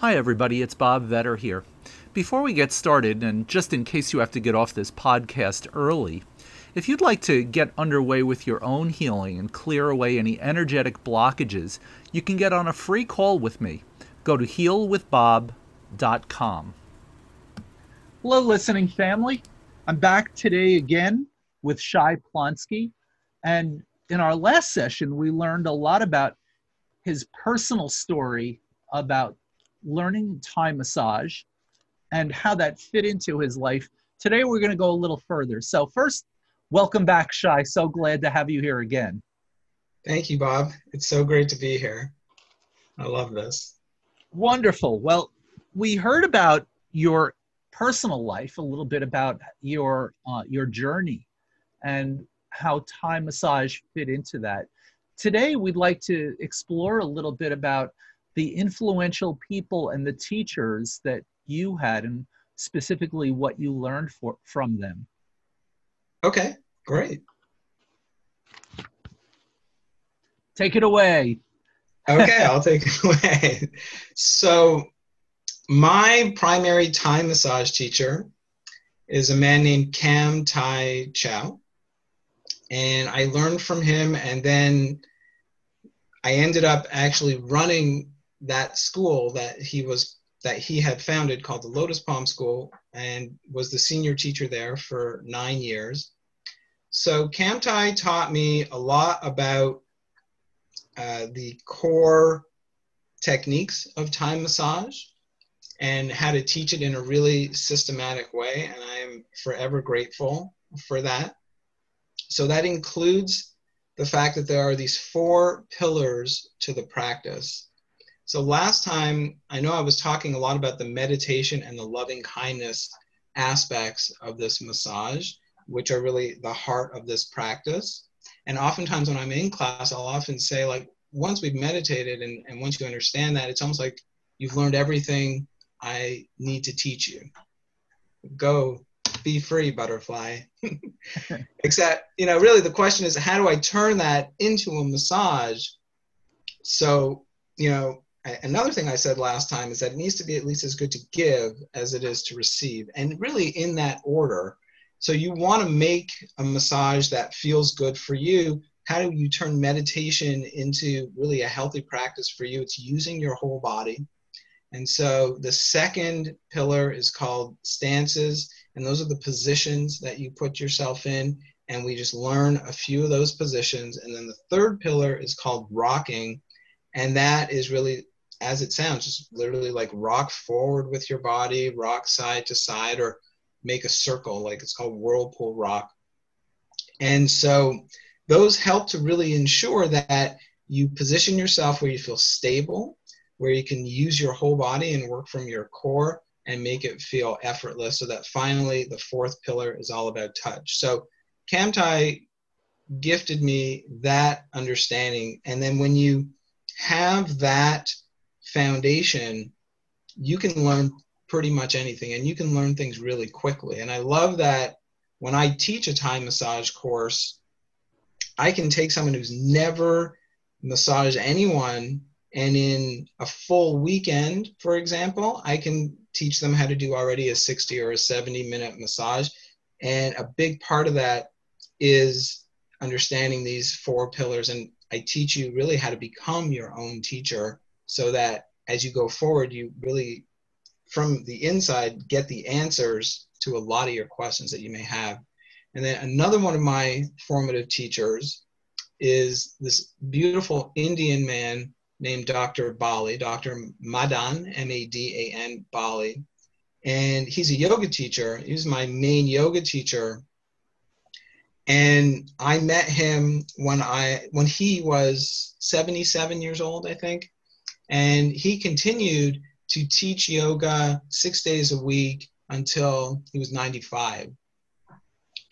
Hi, everybody, it's Bob Vetter here. Before we get started, and just in case you have to get off this podcast early, if you'd like to get underway with your own healing and clear away any energetic blockages, you can get on a free call with me. Go to healwithbob.com. Hello, listening family. I'm back today again with Shai Plonsky. And in our last session, we learned a lot about his personal story about learning Thai massage and how that fit into his life. Today, we're going to go a little further. So, first, welcome back, Shai. So glad to have you here again. Thank you, Bob. It's so great to be here. I love this. Wonderful. Well, we heard about your personal life, a little bit about your uh, your journey, and how Thai massage fit into that. Today, we'd like to explore a little bit about the influential people and the teachers that you had and specifically what you learned for, from them. Okay, great. Take it away. okay, I'll take it away. So, my primary Thai massage teacher is a man named Kam Thye Chow. And I learned from him, and then I ended up actually running that school that he was that he had founded called the Lotus Palm School and was the senior teacher there for nine years. So Kam Thye taught me a lot about uh, the core techniques of Thai massage and how to teach it in a really systematic way. And I am forever grateful for that. So that includes the fact that there are these four pillars to the practice so last time, I know I was talking a lot about the meditation and the loving kindness aspects of this massage, which are really the heart of this practice. And oftentimes when I'm in class, I'll often say, like, once we've meditated and, and once you understand that, it's almost like you've learned everything I need to teach you. Go be free, butterfly. Except, you know, really the question is, how do I turn that into a massage? So, you know, another thing I said last time is that it needs to be at least as good to give as it is to receive, and really in that order. So you want to make a massage that feels good for you. How do you turn meditation into really a healthy practice for you? It's using your whole body. And so the second pillar is called stances, and those are the positions that you put yourself in. And we just learn a few of those positions. And then the third pillar is called rocking, and that is really as it sounds, just literally like rock forward with your body, rock side to side, or make a circle, like it's called whirlpool rock. And so those help to really ensure that you position yourself where you feel stable, where you can use your whole body and work from your core and make it feel effortless. So that finally, the fourth pillar is all about touch. So Kam Thye gifted me that understanding. And then when you have that foundation, you can learn pretty much anything and you can learn things really quickly. And I love that when I teach a Thai massage course, I can take someone who's never massaged anyone and in a full weekend, for example, I can teach them how to do already a 60 or a 70 minute massage. And a big part of that is understanding these four pillars. And I teach you really how to become your own teacher so that as you go forward, you really, from the inside, get the answers to a lot of your questions that you may have. And then another one of my formative teachers is this beautiful Indian man named Dr. Bali, Dr. Madan, M A D A N, Bali. And he's a yoga teacher. He was my main yoga teacher. And I met him when I when he was 77 years old, I think. And he continued to teach yoga six days a week until he was 95.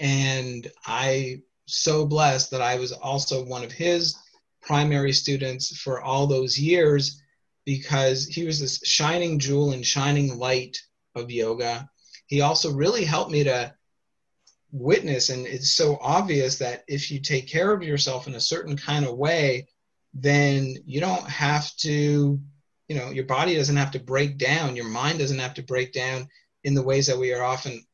And I so blessed that I was also one of his primary students for all those years because he was this shining jewel and shining light of yoga. He also really helped me to witness, and it's so obvious that if you take care of yourself in a certain kind of way, then you don't have to, you know, your body doesn't have to break down, your mind doesn't have to break down in the ways that we are often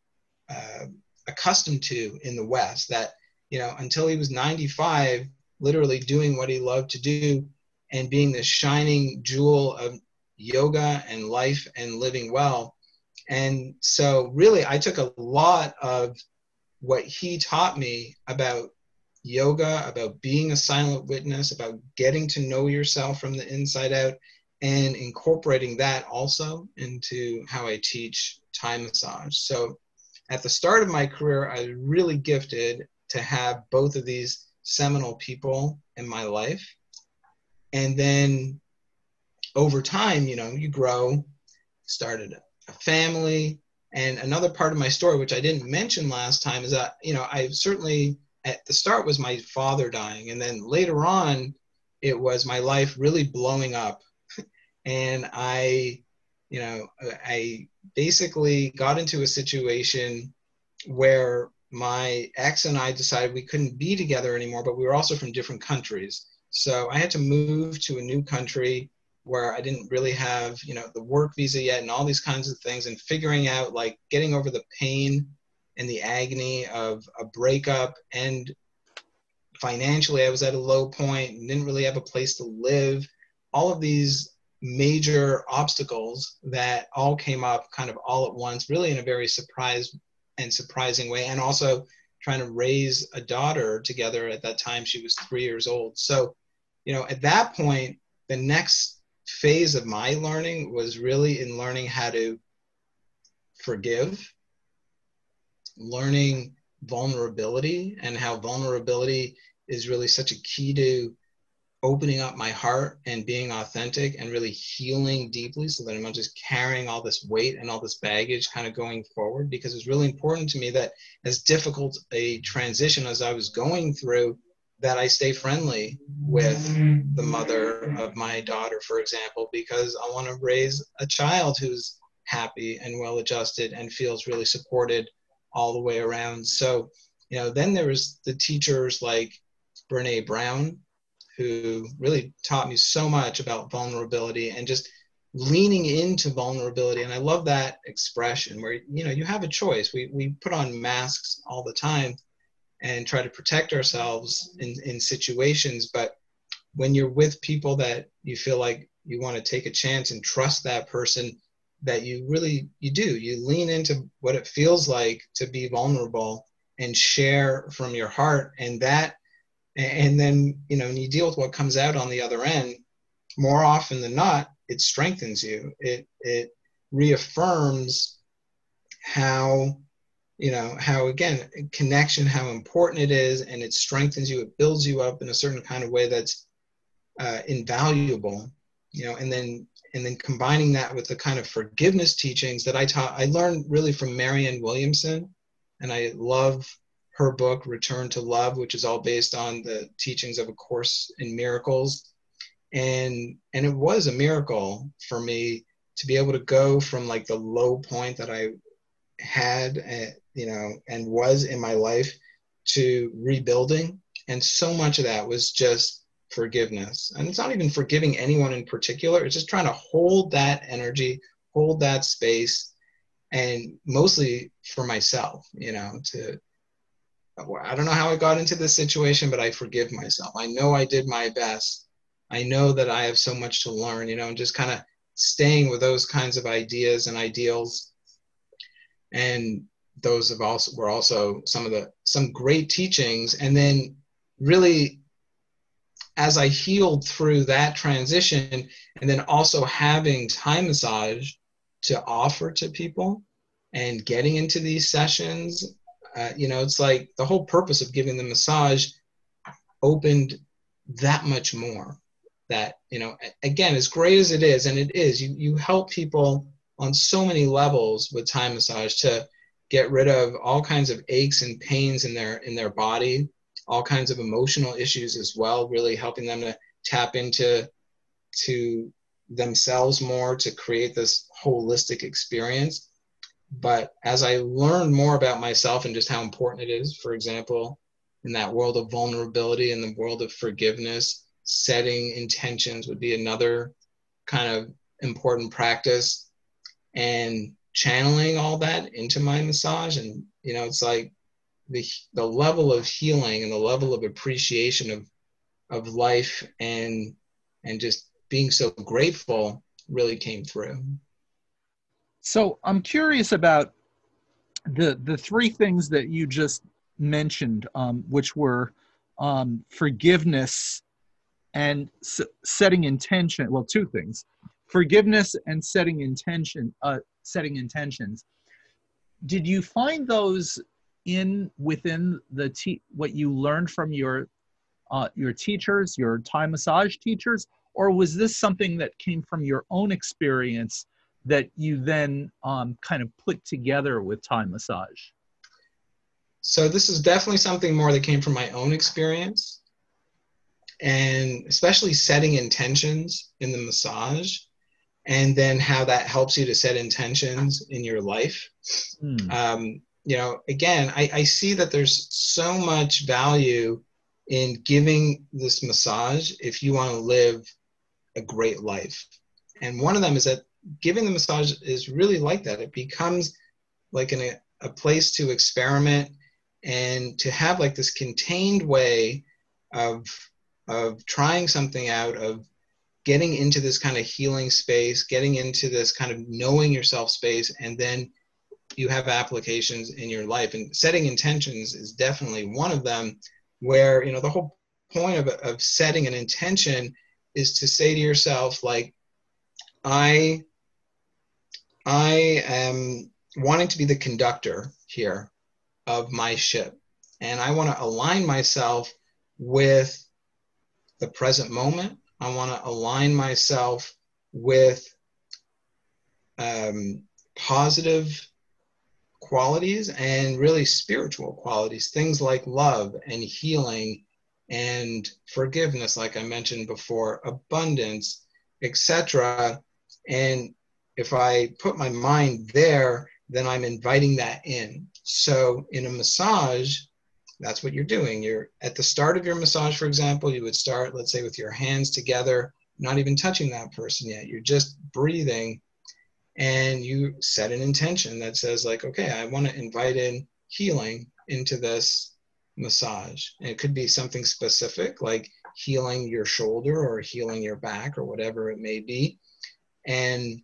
uh, accustomed to in the West. That, you know, until he was 95, literally doing what he loved to do and being the shining jewel of yoga and life and living well. And so, really, I took a lot of what he taught me about yoga, about being a silent witness, about getting to know yourself from the inside out, and incorporating that also into how I teach Thai massage. So, at the start of my career, I was really gifted to have both of these seminal people in my life. And then over time, you know, you grow, started a family. And another part of my story, which I didn't mention last time, is that, you know, I certainly at the start was my father dying. And then later on, it was my life really blowing up. and I, you know, I basically got into a situation where my ex and I decided we couldn't be together anymore, but we were also from different countries. So I had to move to a new country where I didn't really have, you know, the work visa yet and all these kinds of things and figuring out like getting over the pain and the agony of a breakup and financially I was at a low point and didn't really have a place to live. All of these major obstacles that all came up kind of all at once, really in a very surprise and surprising way, and also trying to raise a daughter together. At that time, she was three years old. So, you know, at that point, the next phase of my learning was really in learning how to forgive, learning vulnerability, and how vulnerability is really such a key to opening up my heart and being authentic and really healing deeply so that I'm not just carrying all this weight and all this baggage kind of going forward. Because it's really important to me that as difficult a transition as I was going through that I stay friendly with the mother of my daughter for example because I want to raise a child who's happy and well adjusted and feels really supported all the way around. So you know then there was the teachers like Brene Brown who really taught me so much about vulnerability and just leaning into vulnerability. And i love that expression where you know you have a choice. We, we put on masks all the time and try to protect ourselves in, in situations but when you're with people that you feel like you want to take a chance and trust that person that you really you do you lean into what it feels like to be vulnerable and share from your heart and that and then you know when you deal with what comes out on the other end more often than not it strengthens you. It it reaffirms how you know how again connection how important it is and it strengthens you it builds you up in a certain kind of way that's uh, invaluable you know and then and then combining that with the kind of forgiveness teachings that i taught i learned really from marianne williamson and i love her book return to love which is all based on the teachings of a course in miracles. And and it was a miracle for me to be able to go from like the low point that i had uh, you know and was in my life to rebuilding and so much of that was just forgiveness and it's not even forgiving anyone in particular it's just trying to hold that energy hold that space and mostly for myself you know to I don't know how I got into this situation, but I forgive myself. I know I did my best. I know that I have so much to learn, you know, and just kind of staying with those kinds of ideas and ideals. And those have also were also some of the some great teachings. And then really as I healed through that transition and then also having Thai massage to offer to people and getting into these sessions uh, you know, it's like the whole purpose of giving the massage opened that much more. that you know again as great as it is and it is you you help people on so many levels with Thai massage to get rid of all kinds of aches and pains in their in their body all kinds of emotional issues as well really helping them to tap into to themselves more to create this holistic experience. But as i learned more about myself and just how important it is for example in that world of vulnerability in the world of forgiveness setting intentions would be another kind of important practice. And channeling all that into my massage. And you know it's like the the level of healing and the level of appreciation of of life and and just being so grateful really came through. So i'm curious about the the three things that you just mentioned um, which were um, forgiveness and s- setting intention well two things forgiveness and setting intention uh, setting intentions. Did you find those in within the te- what you learned from your uh, your teachers your Thai massage teachers? Or was this something that came from your own experience that you then um, kind of put together with Thai massage? So this is definitely something more that came from my own experience. And especially setting intentions in the massage and then how that helps you to set intentions in your life. Mm. um, you know again I, I see that there's so much value in giving this massage if you want to live a great life. And one of them is that giving the massage is really like that. It becomes like an, a place to experiment and to have like this contained way of of trying something out of getting into this kind of healing space getting into this kind of knowing yourself space and then you have applications in your life. And setting intentions is definitely one of them where you know the whole point of, of setting an intention is to say to yourself like i i am wanting to be the conductor here of my ship and i want to align myself with the present moment i want to align myself with um, positive qualities and really spiritual qualities, things like love and healing and forgiveness, like I mentioned before, abundance, etc. And if I put my mind there, then I'm inviting that in. So in a massage, that's what you're doing. You're at the start of your massage, for example, you would start, let's say, with your hands together, not even touching that person yet. You're just breathing and you set an intention that says like okay i want to invite in healing into this massage and it could be something specific like healing your shoulder or healing your back or whatever it may be and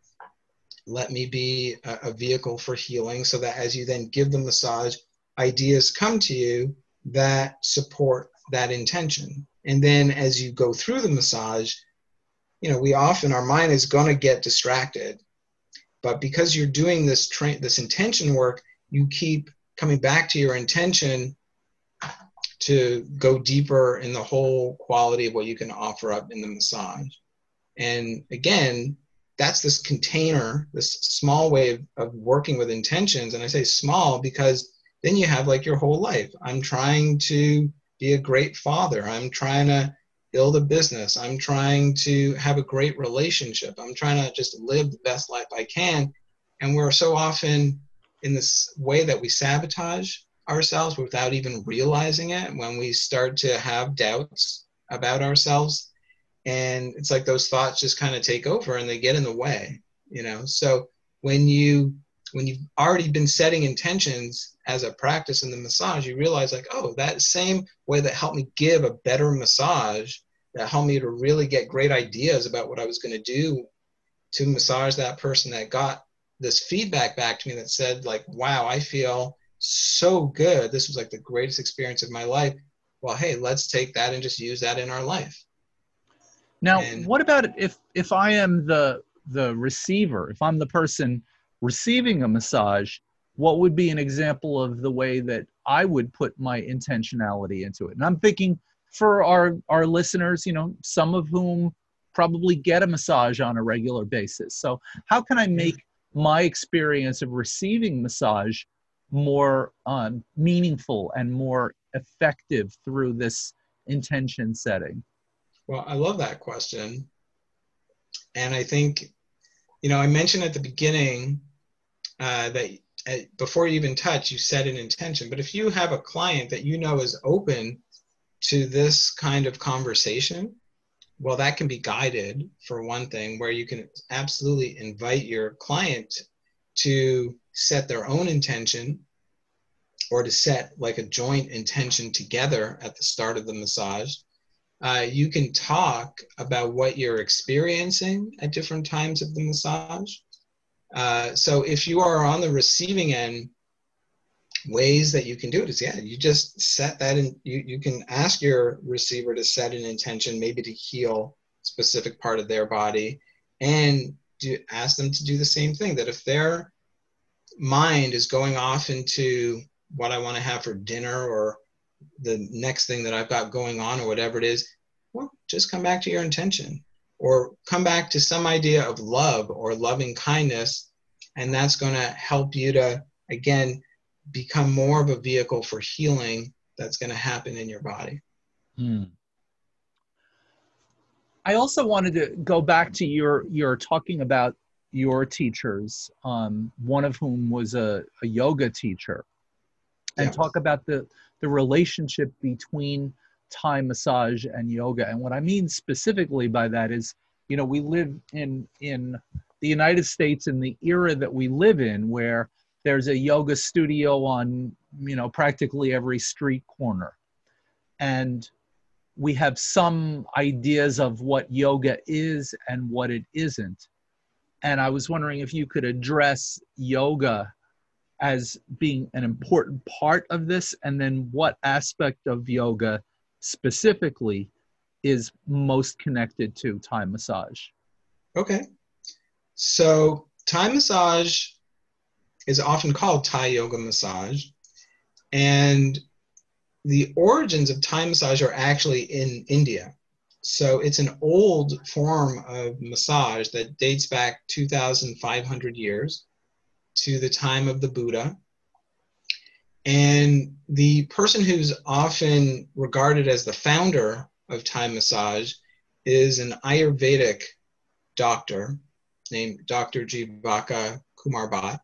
let me be a, a vehicle for healing so that as you then give the massage ideas come to you that support that intention. And then as you go through the massage you know we often our mind is going to get distracted. But because you're doing this train this intention work you keep coming back to your intention to go deeper in the whole quality of what you can offer up in the massage. And again that's this container this small way of, of working with intentions. And i say small because then you have like your whole life i'm trying to be a great father i'm trying to build a business. I'm trying to have a great relationship. I'm trying to just live the best life I can. And we're so often in this way that we sabotage ourselves without even realizing it when we start to have doubts about ourselves. And it's like those thoughts just kind of take over and they get in the way, you know? So when you when you've already been setting intentions as a practice in the massage, you realize like, oh, that same way that helped me give a better massage that helped me to really get great ideas about what I was going to do to massage that person that got this feedback back to me that said like wow i feel so good. This was like the greatest experience of my life. Well hey let's take that and just use that in our life. Now and, what about if if i am the the receiver if i'm the person receiving a massage what would be an example of the way that i would put my intentionality into it and i'm thinking for our our listeners you know some of whom probably get a massage on a regular basis. So, how can I make my experience of receiving massage more um, meaningful and more effective through this intention setting? Well, I love that question. And I think, you know, I mentioned at the beginning uh, that before you even touch, you set an intention. But if you have a client that you know is open to this kind of conversation, well, that can be guided for one thing, where you can absolutely invite your client to set their own intention or to set like a joint intention together at the start of the massage. Uh, you can talk about what you're experiencing at different times of the massage. Uh, so if you are on the receiving end, ways that you can do it is yeah, you just set that in. You you can ask your receiver to set an intention, maybe to heal specific part of their body, and do ask them to do the same thing. That if their mind is going off into what I want to have for dinner or the next thing that I've got going on or whatever it is, well, just come back to your intention or come back to some idea of love or loving kindness. And that's going to help you to, again, become more of a vehicle for healing that's going to happen in your body. Hmm. I also wanted to go back to your your talking about your teachers, um, one of whom was a, a yoga teacher, and talk about the the relationship between Thai massage and yoga. And what I mean specifically by that is, you know, we live in in the United States in the era that we live in, where there's a yoga studio on you know practically every street corner and we have some ideas of what yoga is and what it isn't and i was wondering if you could address yoga as being an important part of this and then what aspect of yoga specifically is most connected to Thai massage okay so Thai massage is often called Thai yoga massage. And the origins of Thai massage are actually in India. So it's an old form of massage that dates back 2,500 years to the time of the Buddha. And the person who's often regarded as the founder of Thai massage is an Ayurvedic doctor named Dr. Jivaka Kumar Bhatt.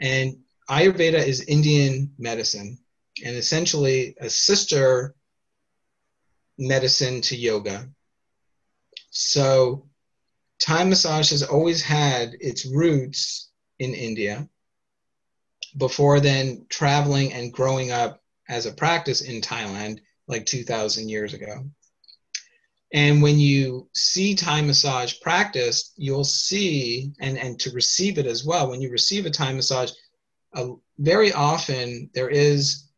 And Ayurveda is Indian medicine and essentially a sister medicine to yoga. So Thai massage has always had its roots in India before then traveling and growing up as a practice in Thailand like 2,000 years ago. And when you see Thai massage practiced, you'll see, and, and to receive it as well, when you receive a Thai massage, uh, very often there is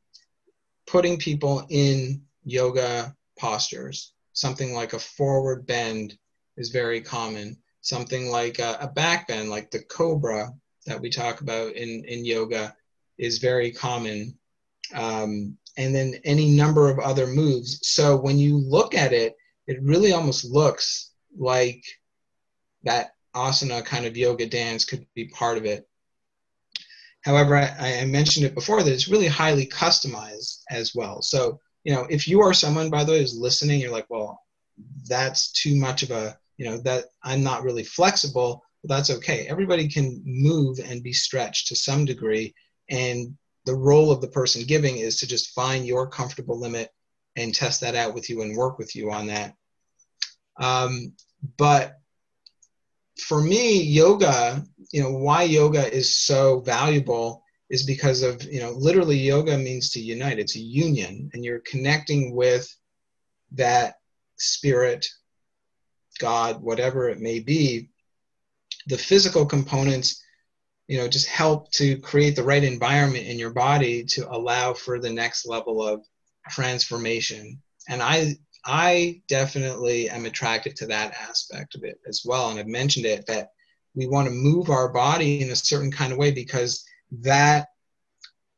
putting people in yoga postures. Something like a forward bend is very common. Something like a, a back bend, like the cobra that we talk about in, in yoga, is very common. Um, and then any number of other moves. So when you look at it, it really almost looks like that asana kind of yoga dance could be part of it. However, I, I, mentioned it before that it's really highly customized as well. So, you know, if you are someone, by the way, who's listening, you're like, well, that's too much of a, you know, that I'm not really flexible. That's okay. Everybody can move and be stretched to some degree. And the role of the person giving is to just find your comfortable limit and test that out with you and work with you on that. Um, but for me, yoga, you know, why yoga is so valuable is because of, you know, literally yoga means to unite. It's a union, and you're connecting with that spirit, God, whatever it may be. The physical components, you know, just help to create the right environment in your body to allow for the next level of transformation. And I I definitely am attracted to that aspect of it as well. And I've mentioned it that we want to move our body in a certain kind of way because that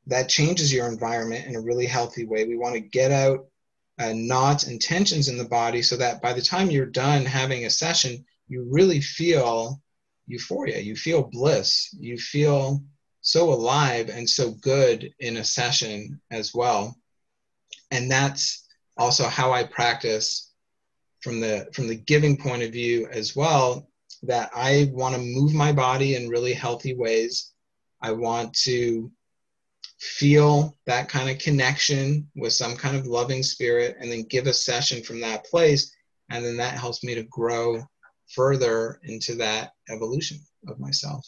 that changes your environment in a really healthy way. We want to get out uh, knots and tensions in the body so that by the time you're done having a session, you really feel euphoria, you feel bliss, you feel so alive and so good in a session as well. And that's also how I practice from the from the giving point of view as well that I want to move my body in really healthy ways. I want to feel that kind of connection with some kind of loving spirit and then give a session from that place and then that helps me to grow further into that evolution of myself.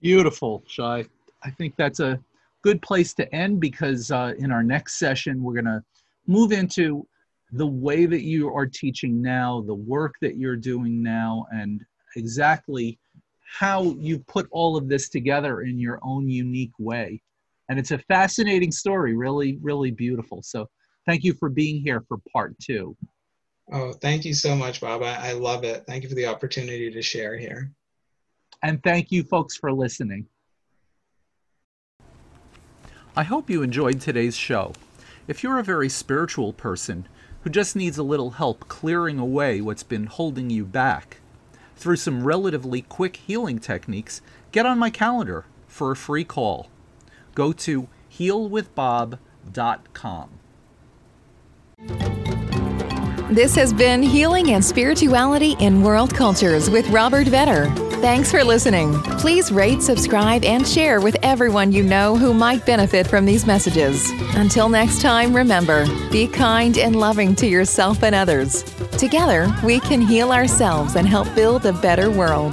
Beautiful shai. I think that's a good place to end because uh, in our next session we're going to move into the way that you are teaching now the work that you're doing now and exactly how you put all of this together in your own unique way. And it's a fascinating story really really beautiful. So thank you for being here for part two oh thank you so much bob I, I love it. Thank you for the opportunity to share here. And thank you folks for listening. I hope you enjoyed today's show. If you're a very spiritual person who just needs a little help clearing away what's been holding you back through some relatively quick healing techniques get on my calendar for a free call. Go to healwithbob.com. This has been Healing and Spirituality in World Cultures with Robert Vetter. Thanks for listening. Please rate, subscribe, and share with everyone you know who might benefit from these messages. Until next time, remember be kind and loving to yourself and others. Together, we can heal ourselves and help build a better world.